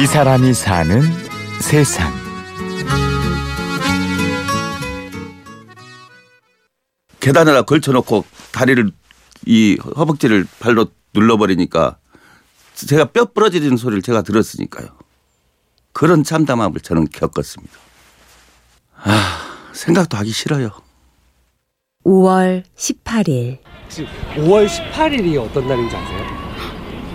이 사람이 사는 세상. 계단에다 걸쳐놓고 다리를 이 허벅지를 발로 눌러버리니까 제가 뼈 부러지는 소리를 제가 들었으니까요. 그런 참담함을 저는 겪었습니다. 아, 생각도 하기 싫어요. 5월 18일 혹시 5월 18일이 어떤 날인지 아세요?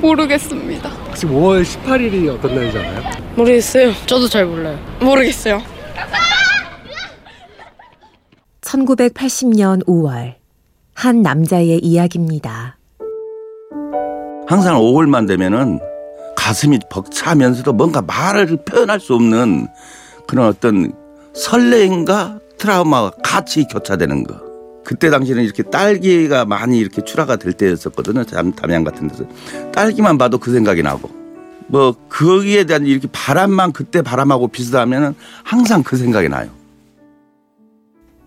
모르겠습니다. 혹시 5월 18일이 어떤 날인지 알아요? 모르겠어요. 저도 잘 몰라요. 모르겠어요. 1980년 5월 한 남자의 이야기입니다. 항상 5월만 되면은 가슴이 벅차면서도 뭔가 말을 표현할 수 없는 그런 어떤 설레임과 트라우마가 같이 교차되는 거. 그때 당시에는 이렇게 딸기가 많이 이렇게 출하가 될 때였었거든요. 담- 담양 같은 데서. 딸기만 봐도 그 생각이 나고. 뭐 거기에 대한 이렇게 바람만 그때 바람하고 비슷하면은 항상 그 생각이 나요.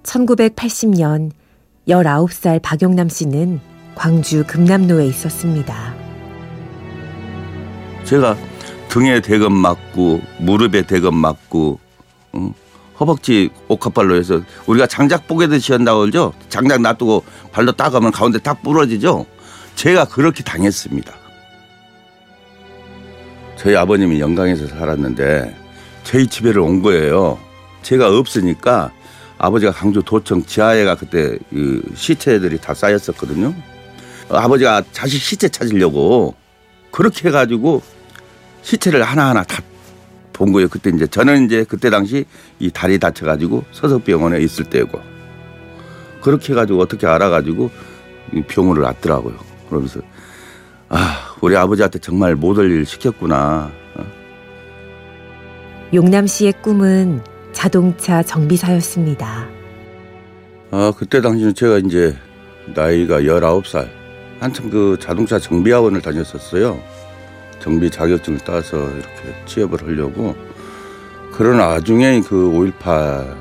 1980년 19살 박용남 씨는 광주 금남로에 있었습니다. 제가 등에 대검 맞고 무릎에 대검 맞고 응? 허벅지 옥합발로 해서 우리가 장작 뽀개듯이 한다고 그러죠. 장작 놔두고 발로 따가면 가운데 딱 부러지죠. 제가 그렇게 당했습니다. 저희 아버님이 영광에서 살았는데 저희 집에를 온 거예요. 제가 없으니까 아버지가 강주 도청 지하에가 그때 그 시체들이 다 쌓였었거든요. 아버지가 자식 시체 찾으려고 그렇게 해가지고 시체를 하나하나 다 본 거예요. 그때 이제 저는 이제 그때 당시 이 다리 다쳐가지고 서석병원에 있을 때고 그렇게 해가지고 어떻게 알아가지고 이 병원을 왔더라고요. 그러면서 아 우리 아버지한테 정말 못할 일 시켰구나. 용남 씨의 꿈은 자동차 정비사였습니다. 아 그때 당시는 제가 이제 나이가 19살 한참 그 자동차 정비학원을 다녔었어요. 정비 자격증을 따서 이렇게 취업을 하려고 그런 와중에 그 5.18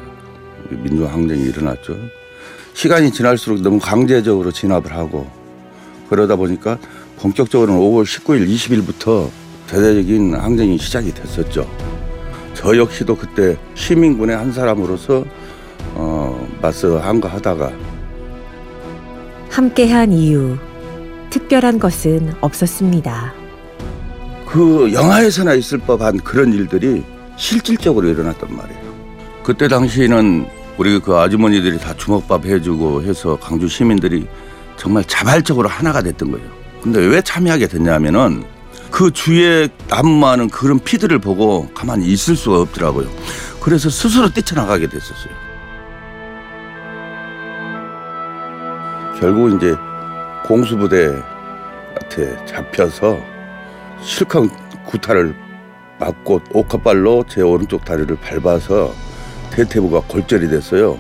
민주항쟁이 일어났죠. 시간이 지날수록 너무 강제적으로 진압을 하고 그러다 보니까 본격적으로는 5월 19일, 20일부터 대대적인 항쟁이 시작이 됐었죠. 저 역시도 그때 시민군의 한 사람으로서 어, 맞서 한가하다가 함께한 이유 특별한 것은 없었습니다. 그 영화에서나 있을 법한 그런 일들이 실질적으로 일어났단 말이에요. 그때 당시에는 우리 그 아주머니들이 다 주먹밥 해주고 해서 강주 시민들이 정말 자발적으로 하나가 됐던 거예요. 근데 왜 참여하게 됐냐면은 그 주위에 난무하는 그런 피들을 보고 가만히 있을 수가 없더라고요. 그래서 스스로 뛰쳐나가게 됐었어요. 결국 이제 공수부대한테 잡혀서 실컷 구타를 맞고 옥합발로 제 오른쪽 다리를 밟아서 대퇴부가 골절이 됐어요.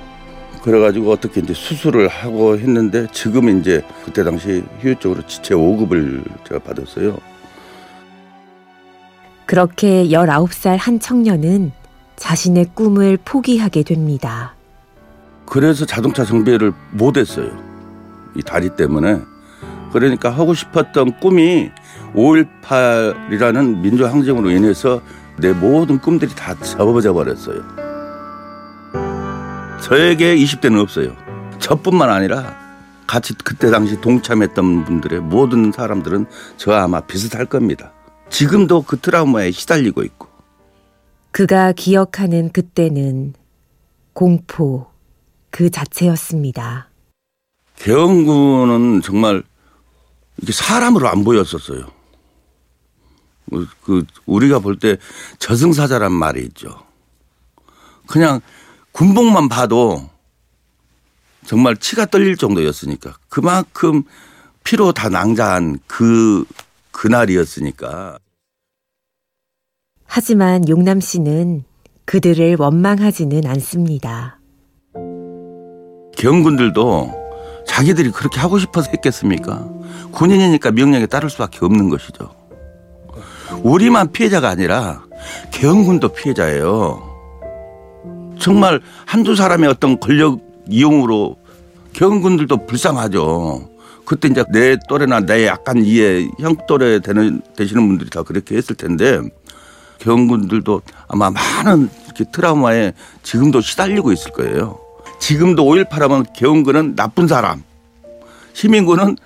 그래가지고 어떻게 이제 수술을 하고 했는데 지금 이제 그때 당시 휴유적으로 지체 5급을 제가 받았어요. 그렇게 19살 한 청년은 자신의 꿈을 포기하게 됩니다. 그래서 자동차 정비를 못했어요. 이 다리 때문에. 그러니까 하고 싶었던 꿈이 5.18이라는 민주항쟁으로 인해서 내 모든 꿈들이 다 접어져 버렸어요. 저에게 20대는 없어요. 저뿐만 아니라 같이 그때 당시 동참했던 분들의 모든 사람들은 저와 아마 비슷할 겁니다. 지금도 그 트라우마에 시달리고 있고. 그가 기억하는 그때는 공포 그 자체였습니다. 개헌군은 정말 이게 사람으로 안 보였었어요. 그- 그 우리가 볼 때 저승사자란 말이 있죠. 그냥 군복만 봐도 정말 치가 떨릴 정도였으니까 그만큼 피로 다 낭자한 그 그날이었으니까 하지만 용남 씨는 그들을 원망하지는 않습니다. 경군들도 자기들이 그렇게 하고 싶어서 했겠습니까? 군인이니까 명령에 따를 수밖에 없는 것이죠. 우리만 피해자가 아니라 경군도 피해자예요. 정말 한두 사람의 어떤 권력 이용으로 경군들도 불쌍하죠. 그때 이제 내 또래나 내 약간 이해 형 또래 되는 되시는 분들이 다 그렇게 했을 텐데 개헌군들도 아마 많은 트라우마에 지금도 시달리고 있을 거예요. 지금도 5.18 하면 개헌군은 나쁜 사람, 시민군은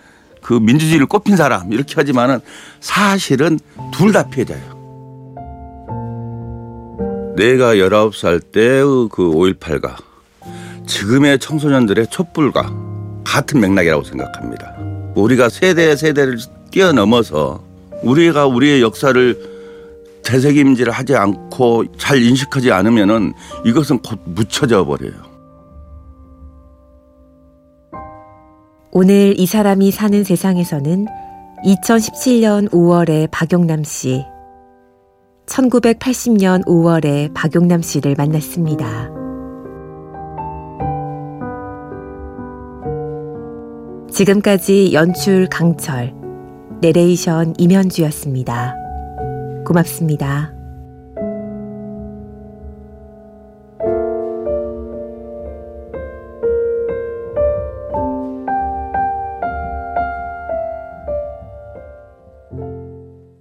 그 민주주의를 꼽힌 사람 이렇게 하지만은 사실은 둘 다 피해자예요. 내가 19살 때의 그 5.18가 지금의 청소년들의 촛불과 같은 맥락이라고 생각합니다. 우리가 세대 세대를 뛰어넘어서 우리가 우리의 역사를 되새김질을 하지 않고 잘 인식하지 않으면은 이것은 곧 묻혀져 버려요. 오늘 이 사람이 사는 세상에서는 2017년 5월에 박용남 씨, 1980년 5월에 박용남 씨를 만났습니다. 지금까지 연출 강철, 내레이션 임현주였습니다. 고맙습니다.